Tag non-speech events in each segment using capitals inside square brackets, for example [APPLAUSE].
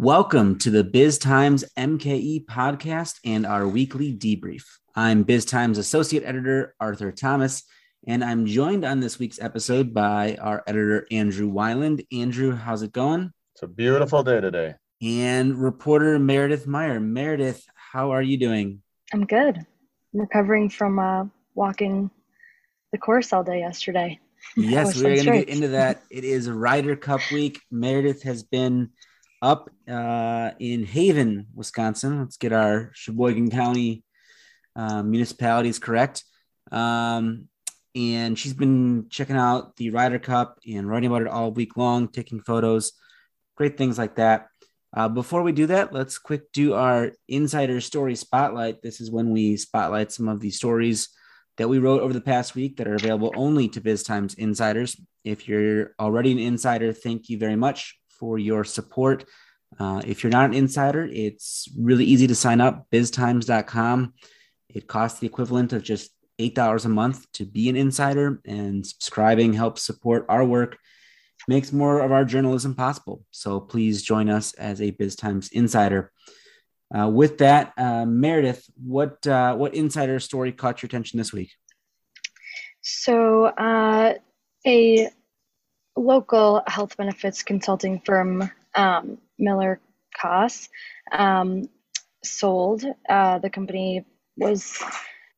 Welcome to the Biz Times MKE podcast and our weekly debrief. I'm Biz Times Associate Editor Arthur Thomas, and I'm joined on this week's episode by our editor Andrew Weiland. Andrew, how's it going? It's a beautiful day today. And reporter Meredith Meyer. Meredith, how are you doing? I'm good. I'm recovering from uh, walking the course all day yesterday. [LAUGHS] Yes, we're going to get into that. [LAUGHS] It is Ryder Cup week. Meredith has been up uh, in Haven, Wisconsin. Let's get our Sheboygan County uh, municipalities correct. Um, and she's been checking out the Ryder Cup and writing about it all week long, taking photos, great things like that. Uh, before we do that, let's quick do our insider story spotlight. This is when we spotlight some of the stories that we wrote over the past week that are available only to Biz Times insiders. If you're already an insider, thank you very much for your support. Uh, if you're not an insider, it's really easy to sign up, biztimes.com. It costs the equivalent of just $8 a month to be an insider, and subscribing helps support our work, makes more of our journalism possible. So please join us as a BizTimes insider. Uh, with that, uh, Meredith, what uh, what insider story caught your attention this week? So, uh, a local health benefits consulting firm, um, Miller Koss, um, sold. Uh, the company was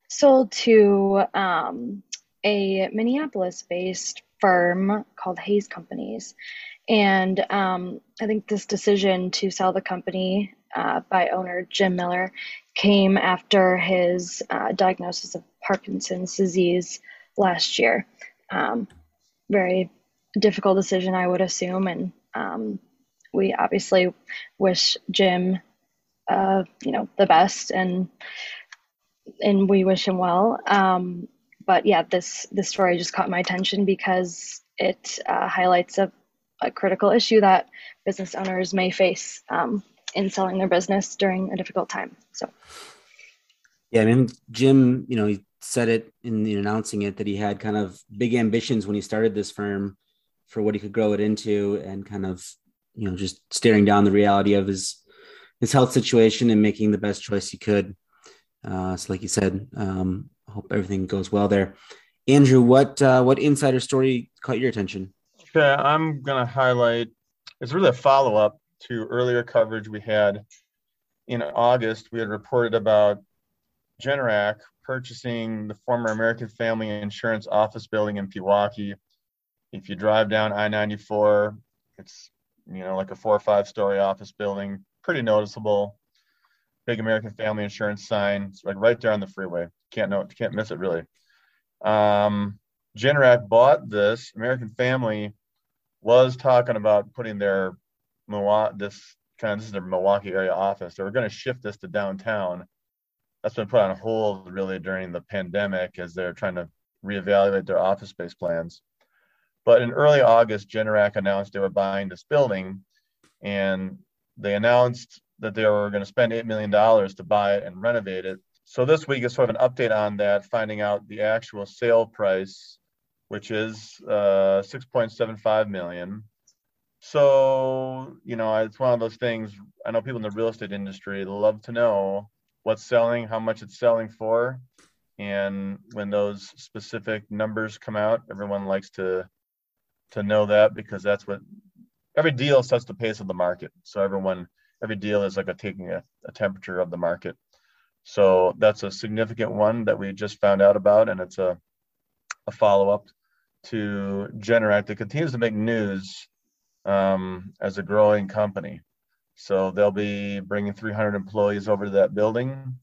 sold to um, a Minneapolis based firm called Hays Companies. And um, I think this decision to sell the company uh, by owner Jim Miller came after his uh, diagnosis of Parkinson's disease last year. Um, very difficult decision, I would assume. And um, we obviously wish Jim, uh, you know, the best, and and we wish him well. Um, but yeah, this this story just caught my attention because it uh, highlights a, a, critical issue that business owners may face um, in selling their business during a difficult time. So, yeah, I mean, Jim, you know, he said it in the announcing it that he had kind of big ambitions when he started this firm for what he could grow it into and kind of you know just staring down the reality of his his health situation and making the best choice he could. Uh, so like you said um, I hope everything goes well there. Andrew what uh, what insider story caught your attention? Okay i'm to highlight it's really a follow-up to earlier coverage we had in august. We had reported about generac purchasing the former american family insurance office building in pewaukee if you drive down I-94, it's you know like a four or five story office building, pretty noticeable. Big American Family Insurance sign, it's like right there on the freeway. Can't know, can't miss it really. Um, Generac bought this. American Family was talking about putting their Milwaukee, this kind of this is their Milwaukee area office. They were going to shift this to downtown. That's been put on hold really during the pandemic as they're trying to reevaluate their office space plans. But in early August, Generac announced they were buying this building, and they announced that they were going to spend $8 million to buy it and renovate it. So this week is sort of an update on that, finding out the actual sale price, which is uh, 6.75 million. So, you know, it's one of those things. I know people in the real estate industry love to know what's selling, how much it's selling for. And when those specific numbers come out, everyone likes to to know that because that's what every deal sets the pace of the market. So everyone, every deal is like a taking a, a temperature of the market. So that's a significant one that we just found out about, and it's a, a follow up to Generac that continues to make news um, as a growing company. So they'll be bringing 300 employees over to that building,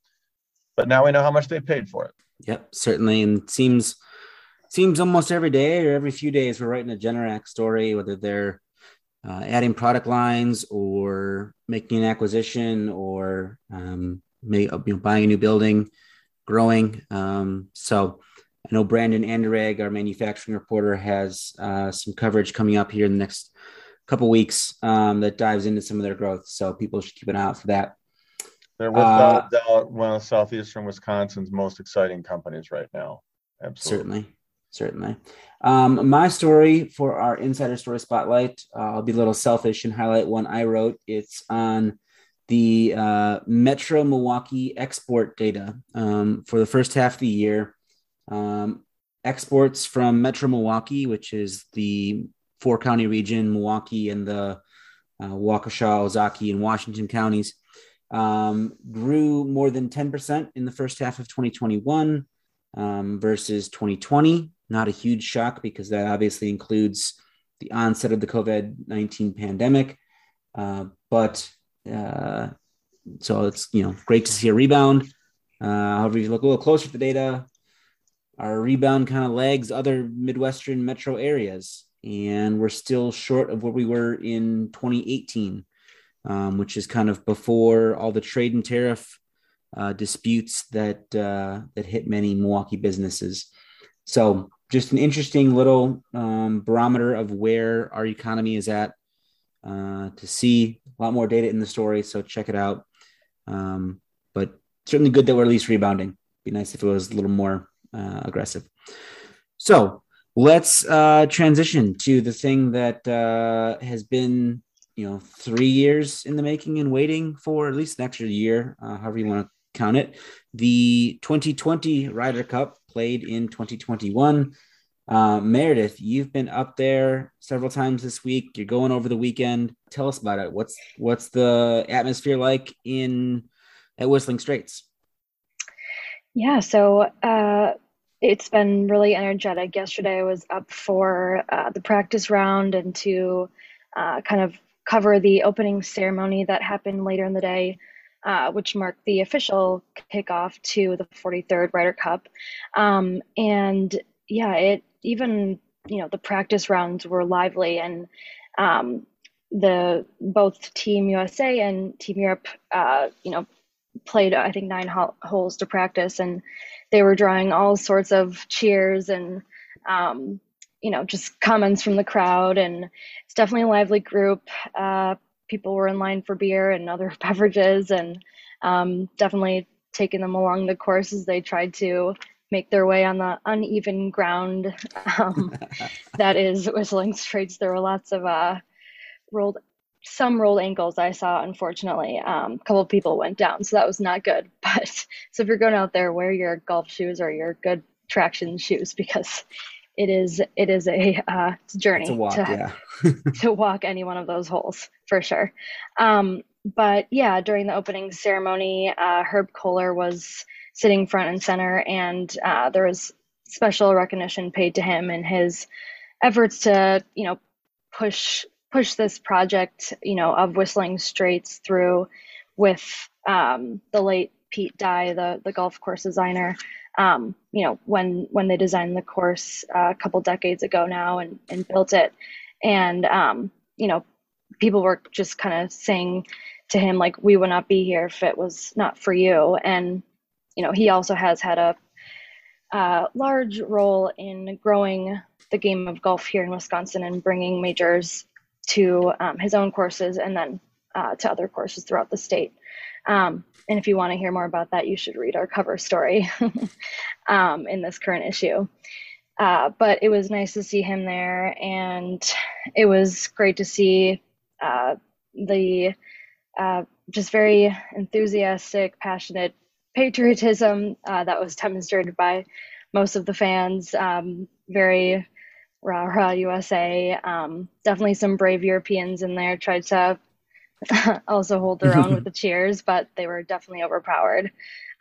but now we know how much they paid for it. Yep, certainly, and seems seems almost every day or every few days we're writing a Generac story, whether they're uh, adding product lines or making an acquisition or um, may, you know, buying a new building, growing. Um, so I know Brandon Anderegg, our manufacturing reporter, has uh, some coverage coming up here in the next couple weeks um, that dives into some of their growth. So people should keep an eye out for that. They're without uh, doubt one of southeastern Wisconsin's most exciting companies right now. Absolutely. Certainly. Certainly. Um, my story for our insider story spotlight, uh, I'll be a little selfish and highlight one I wrote. It's on the uh, Metro Milwaukee export data um, for the first half of the year. Um, exports from Metro Milwaukee, which is the four county region, Milwaukee and the uh, Waukesha, Ozaukee, and Washington counties, um, grew more than 10% in the first half of 2021 um, versus 2020. Not a huge shock because that obviously includes the onset of the COVID 19 pandemic. Uh, but uh, so it's you know great to see a rebound. Uh, however, if you look a little closer at the data, our rebound kind of lags other Midwestern metro areas, and we're still short of where we were in 2018, um, which is kind of before all the trade and tariff uh, disputes that uh, that hit many Milwaukee businesses. So, just an interesting little um, barometer of where our economy is at. Uh, to see a lot more data in the story, so check it out. Um, but certainly good that we're at least rebounding. Be nice if it was a little more uh, aggressive. So let's uh, transition to the thing that uh, has been, you know, three years in the making and waiting for at least an extra year, uh, however you want to count it. The 2020 Ryder Cup played in 2021. Uh, Meredith, you've been up there several times this week. You're going over the weekend. Tell us about it. What's what's the atmosphere like in at Whistling Straits? Yeah, so uh, it's been really energetic. Yesterday I was up for uh, the practice round and to uh, kind of cover the opening ceremony that happened later in the day, uh, which marked the official kickoff to the 43rd Ryder Cup. Um, and yeah, it even you know the practice rounds were lively and um, the both Team USA and Team Europe, uh, you know, played I think nine ho- holes to practice and they were drawing all sorts of cheers and um, you know just comments from the crowd and it's definitely a lively group uh, people were in line for beer and other [LAUGHS] beverages and um, definitely taking them along the course as they tried to make their way on the uneven ground um, [LAUGHS] that is whistling straits there were lots of uh, rolled some rolled ankles I saw, unfortunately. Um, a couple of people went down, so that was not good. [LAUGHS] But so if you're going out there, wear your golf shoes or your good traction shoes because it is it is a uh, journey walk, to yeah. [LAUGHS] to walk any one of those holes for sure. Um, but yeah, during the opening ceremony, uh, Herb Kohler was sitting front and center, and uh, there was special recognition paid to him and his efforts to you know push push this project, you know, of Whistling Straits through with um, the late Pete Dye, the the golf course designer. Um, you know, when when they designed the course uh, a couple decades ago now and and built it, and um, you know, people were just kind of saying to him like, "We would not be here if it was not for you." And you know, he also has had a uh, large role in growing the game of golf here in Wisconsin and bringing majors to um, his own courses and then uh, to other courses throughout the state. Um, and if you want to hear more about that, you should read our cover story [LAUGHS] um, in this current issue. Uh, but it was nice to see him there, and it was great to see uh, the uh, just very enthusiastic, passionate patriotism uh, that was demonstrated by most of the fans. Um, very rah rah USA. Um, definitely some brave Europeans in there tried to [LAUGHS] also hold their own with the [LAUGHS] cheers, but they were definitely overpowered.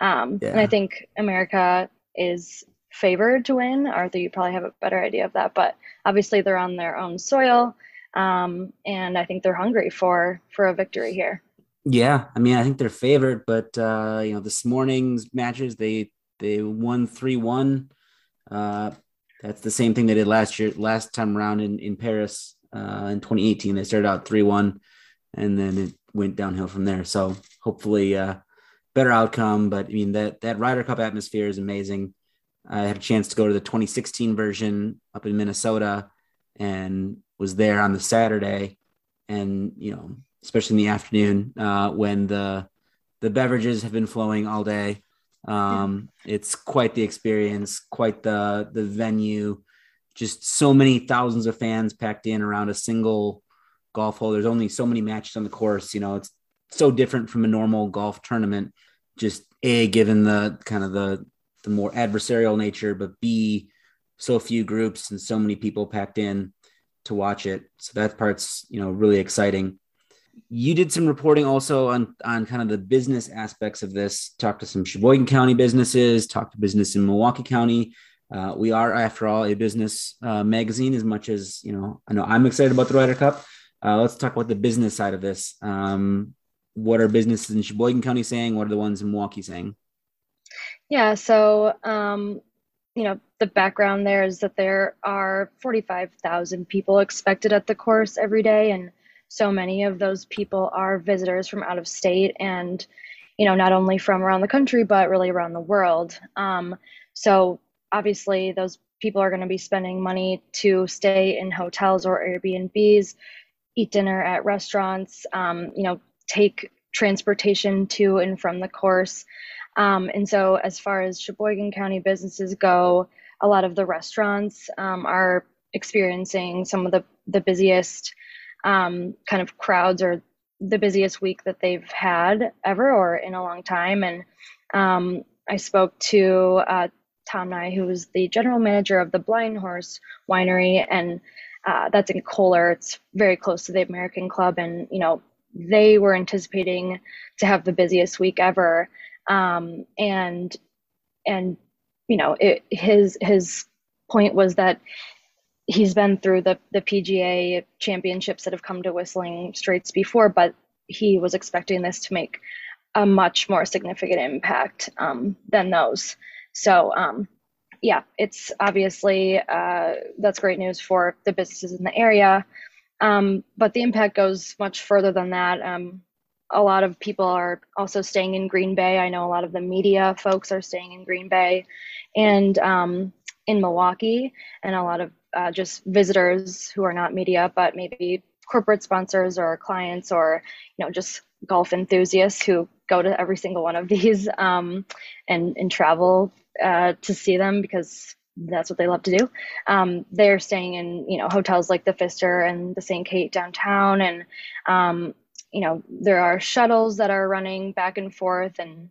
Um, yeah. And I think America is favored to win. Arthur, you probably have a better idea of that, but obviously they're on their own soil, um, and I think they're hungry for for a victory here. Yeah, I mean, I think they're favored, but uh, you know, this morning's matches they they won three one. Uh, that's the same thing they did last year, last time around in, in Paris uh, in 2018. They started out 3 1 and then it went downhill from there. So hopefully, uh, better outcome. But I mean, that, that Ryder Cup atmosphere is amazing. I had a chance to go to the 2016 version up in Minnesota and was there on the Saturday. And, you know, especially in the afternoon uh, when the, the beverages have been flowing all day. Um, it's quite the experience, quite the the venue. Just so many thousands of fans packed in around a single golf hole. There's only so many matches on the course. You know, it's so different from a normal golf tournament. Just a given the kind of the the more adversarial nature, but b so few groups and so many people packed in to watch it. So that part's you know really exciting. You did some reporting also on on kind of the business aspects of this. Talked to some Sheboygan County businesses, talked to business in Milwaukee County. Uh, we are, after all, a business uh, magazine. As much as you know, I know I'm excited about the Ryder Cup. Uh, let's talk about the business side of this. Um, what are businesses in Sheboygan County saying? What are the ones in Milwaukee saying? Yeah, so um, you know the background there is that there are 45,000 people expected at the course every day, and so many of those people are visitors from out of state and you know not only from around the country but really around the world. Um, so obviously those people are going to be spending money to stay in hotels or Airbnbs, eat dinner at restaurants, um, you know, take transportation to and from the course. Um, and so, as far as Sheboygan County businesses go, a lot of the restaurants um, are experiencing some of the, the busiest um, kind of crowds or the busiest week that they've had ever or in a long time. And um, I spoke to uh, Tom Nye, who was the general manager of the Blind Horse Winery, and uh, that's in Kohler. It's very close to the American Club, and you know they were anticipating to have the busiest week ever um, and and you know it, his his point was that he's been through the the PGA championships that have come to Whistling Straits before, but he was expecting this to make a much more significant impact um, than those. So um, yeah, it's obviously uh, that's great news for the businesses in the area. Um, but the impact goes much further than that. Um, a lot of people are also staying in Green Bay. I know a lot of the media folks are staying in Green Bay and um, in Milwaukee, and a lot of uh, just visitors who are not media, but maybe corporate sponsors or clients or you know just golf enthusiasts who go to every single one of [LAUGHS] these um, and and travel uh, to see them because that's what they love to do. Um, they're staying in, you know, hotels like the Pfister and the St. Kate downtown, and um, you know, there are shuttles that are running back and forth, and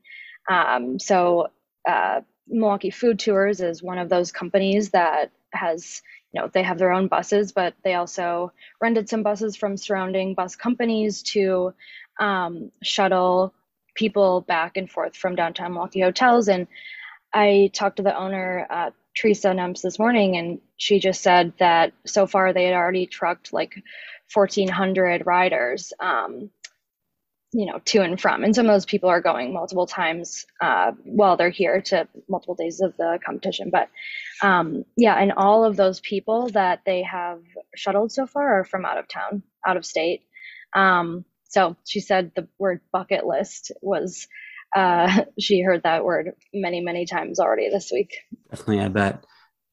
um, so uh, Milwaukee Food Tours is one of those companies that has, you know, they have their own buses, but they also rented some buses from surrounding bus companies to um, shuttle people back and forth from downtown Milwaukee hotels. And I talked to the owner, uh, Theresa Nemetz this morning, and she just said that so far they had already trucked like 1,400 riders, um, you know, to and from. And some of those people are going multiple times uh, while they're here to multiple days of the competition. But um, yeah, and all of those people that they have shuttled so far are from out of town, out of state. Um, so she said the word bucket list was uh, [LAUGHS] she heard that word many, many times already this week. Definitely, I bet.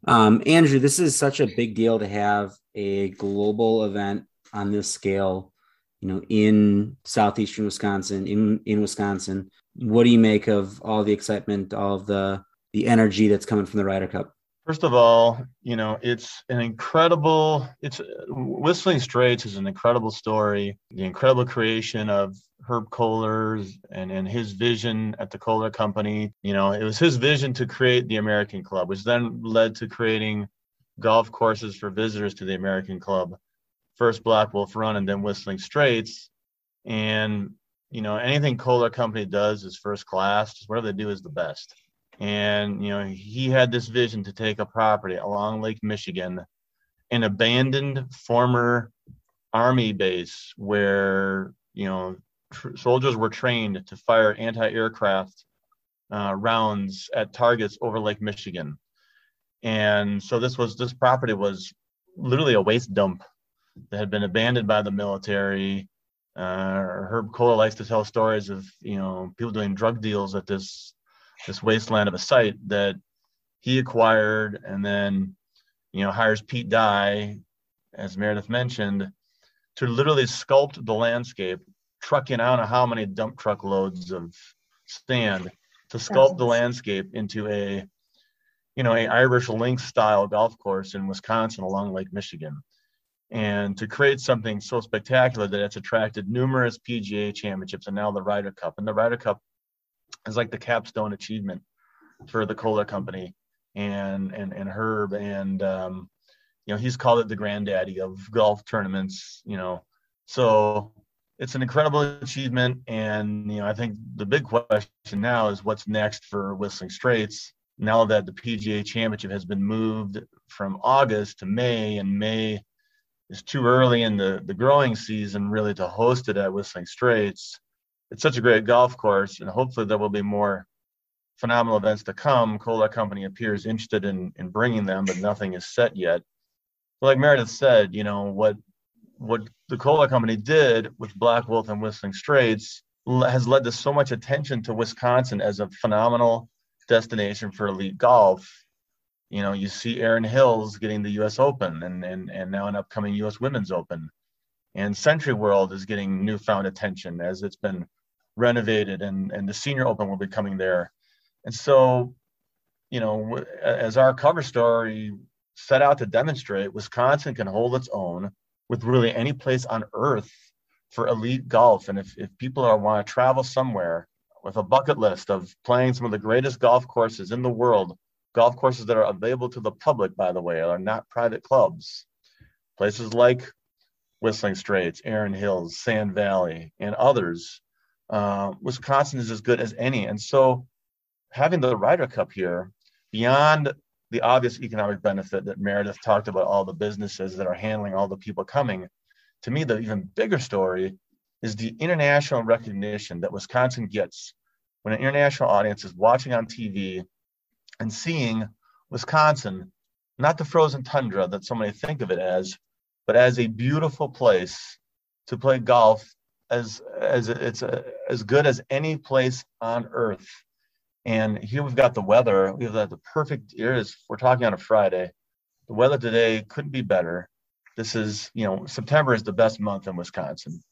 Um, Andrew, this is such a big deal to have a global event on this scale, you know, in southeastern Wisconsin, in in Wisconsin. What do you make of all the excitement, all of the the energy that's coming from the Ryder Cup? First of all, you know, it's an incredible, it's Whistling Straits is an incredible story. The incredible creation of Herb Kohler and, and his vision at the Kohler Company. You know, it was his vision to create the American Club, which then led to creating golf courses for visitors to the American Club. First Black Wolf Run and then Whistling Straits. And, you know, anything Kohler Company does is first class. Just whatever they do is the best. And, you know, he had this vision to take a property along Lake Michigan, an abandoned former army base where, you know, tr- soldiers were trained to fire anti-aircraft uh, rounds at targets over Lake Michigan. And so this was this property was literally a waste dump that had been abandoned by the military. Uh, Herb Kohler likes to tell stories of you know people doing drug deals at this this wasteland of a site that he acquired and then you know hires Pete Dye, as Meredith mentioned, to literally sculpt the landscape, trucking out how many dump truck loads of sand to sculpt the landscape into a, you know, a Irish links style golf course in Wisconsin along Lake Michigan. And to create something so spectacular that it's attracted numerous PGA championships and now the Ryder Cup. And the Ryder Cup is like the capstone achievement for the Kohler company and and and Herb and um, you know he's called it the granddaddy of golf tournaments. You know, so it's an incredible achievement. And you know, I think the big question now is what's next for Whistling Straits now that the PGA Championship has been moved from August to May, and May is too early in the the growing season really to host it at Whistling Straits. It's such a great golf course, and hopefully there will be more phenomenal events to come. Kohler Company appears interested in in bringing them, but nothing is set yet. But like Meredith said, you know what what the Kohler Company did with Black Wolf and Whistling Straits has led to so much attention to Wisconsin as a phenomenal destination for elite golf. You know, you see Erin Hills getting the U.S. Open and and and now an upcoming U.S. Women's Open, and SentryWorld is getting newfound attention as it's been renovated, and and the Senior Open will be coming there. And so, you know, as our cover story set out to demonstrate, Wisconsin can hold its own with really any place on earth for elite golf. And if, if people are want to travel somewhere with a bucket list of playing some of the greatest golf courses in the world, golf courses that are available to the public, by the way, are not private clubs. Places like Whistling Straits, Erin Hills, Sand Valley, and others. Uh, Wisconsin is as good as any. And so having the Ryder Cup here, beyond the obvious economic benefit that Meredith talked about, all the businesses that are handling all the people coming, to me, the even bigger story is the international recognition that Wisconsin gets when an international audience is watching on TV and seeing Wisconsin, not the frozen tundra that so many think of it as, but as a beautiful place to play golf as as it's a, as good as any place on earth and here we've got the weather. We've got the perfect ears. We're talking on a Friday. The weather today couldn't be better. This is, you know, September is the best month in Wisconsin.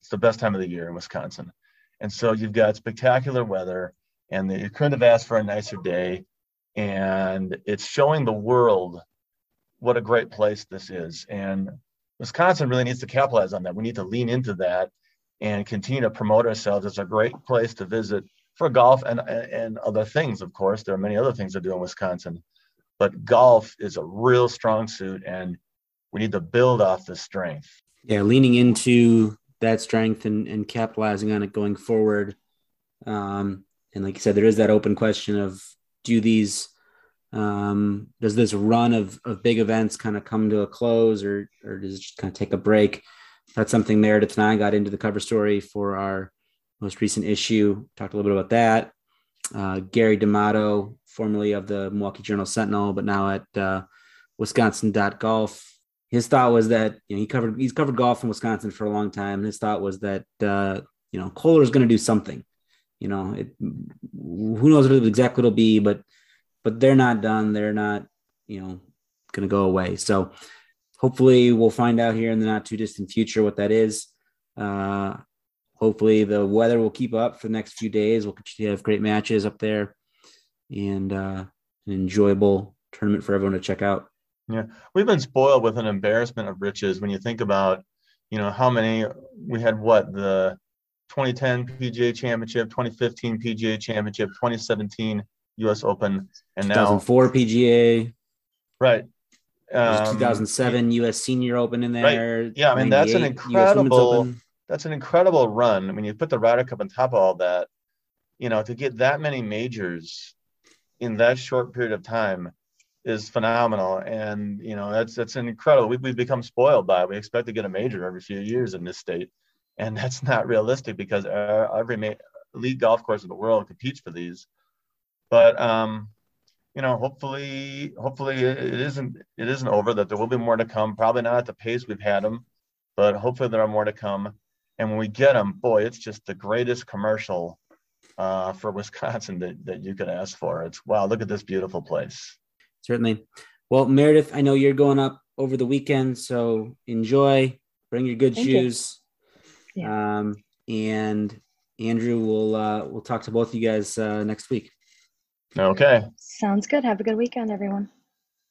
It's the best time of the year in Wisconsin. And so you've got spectacular weather, and you couldn't have asked for a nicer day. And it's showing the world what a great place this is. And Wisconsin really needs to capitalize on that. We need to lean into that and continue to promote ourselves as a great place to visit for golf and and other things. Of course, there are many other things to do in Wisconsin, but golf is a real strong suit, and we need to build off the strength. Yeah, leaning into that strength and, and capitalizing on it going forward. Um, and like you said, there is that open question of do these um, does this run of, of big events kind of come to a close or or does it just kind of take a break? That's something Meredith and I got into the cover story for our most recent issue. Talked a little bit about that. Uh, Gary D'Amato, formerly of the Milwaukee Journal Sentinel, but now at uh, Wisconsin.golf. His thought was that you know he covered he's covered golf in Wisconsin for a long time. His thought was that uh, you know Kohler is going to do something. You know, it, who knows what exactly it'll be, but but they're not done. They're not you know going to go away. So hopefully we'll find out here in the not too distant future what that is. Uh, hopefully the weather will keep up for the next few days. We'll continue to have great matches up there and uh, an enjoyable tournament for everyone to check out. Yeah, we've been spoiled with an embarrassment of riches when you think about, you know, how many we had. What the 2010 PGA Championship, 2015 PGA Championship, 2017 U.S. Open, and now 2004 PGA. Right. Um, 2007 U.S. Senior Open in there. Right. Yeah, I mean that's an incredible that's an incredible run. I mean, you put the Ryder Cup on top of all that, you know, to get that many majors in that short period of time is phenomenal. And, you know, that's that's an incredible. We, we've become spoiled by it. We expect to get a major every few years in this state. And [LAUGHS] that's not realistic because every ma- elite golf course in the world competes for these. But, um, you know, hopefully, hopefully it isn't it isn't over. That there will be more to come. Probably not at the pace we've had them, but hopefully there are more to come. And when we get them, boy, it's just the greatest commercial uh, for Wisconsin that, that you could ask for. It's wow, look at this beautiful place. Certainly. Well, Meredith, I know you're going up over the weekend, so enjoy. Bring your good Thank shoes. You. Yeah. Um, and Andrew, we'll uh, we'll talk to both of you guys uh, next week. Okay. Sounds good. Have a good weekend, everyone.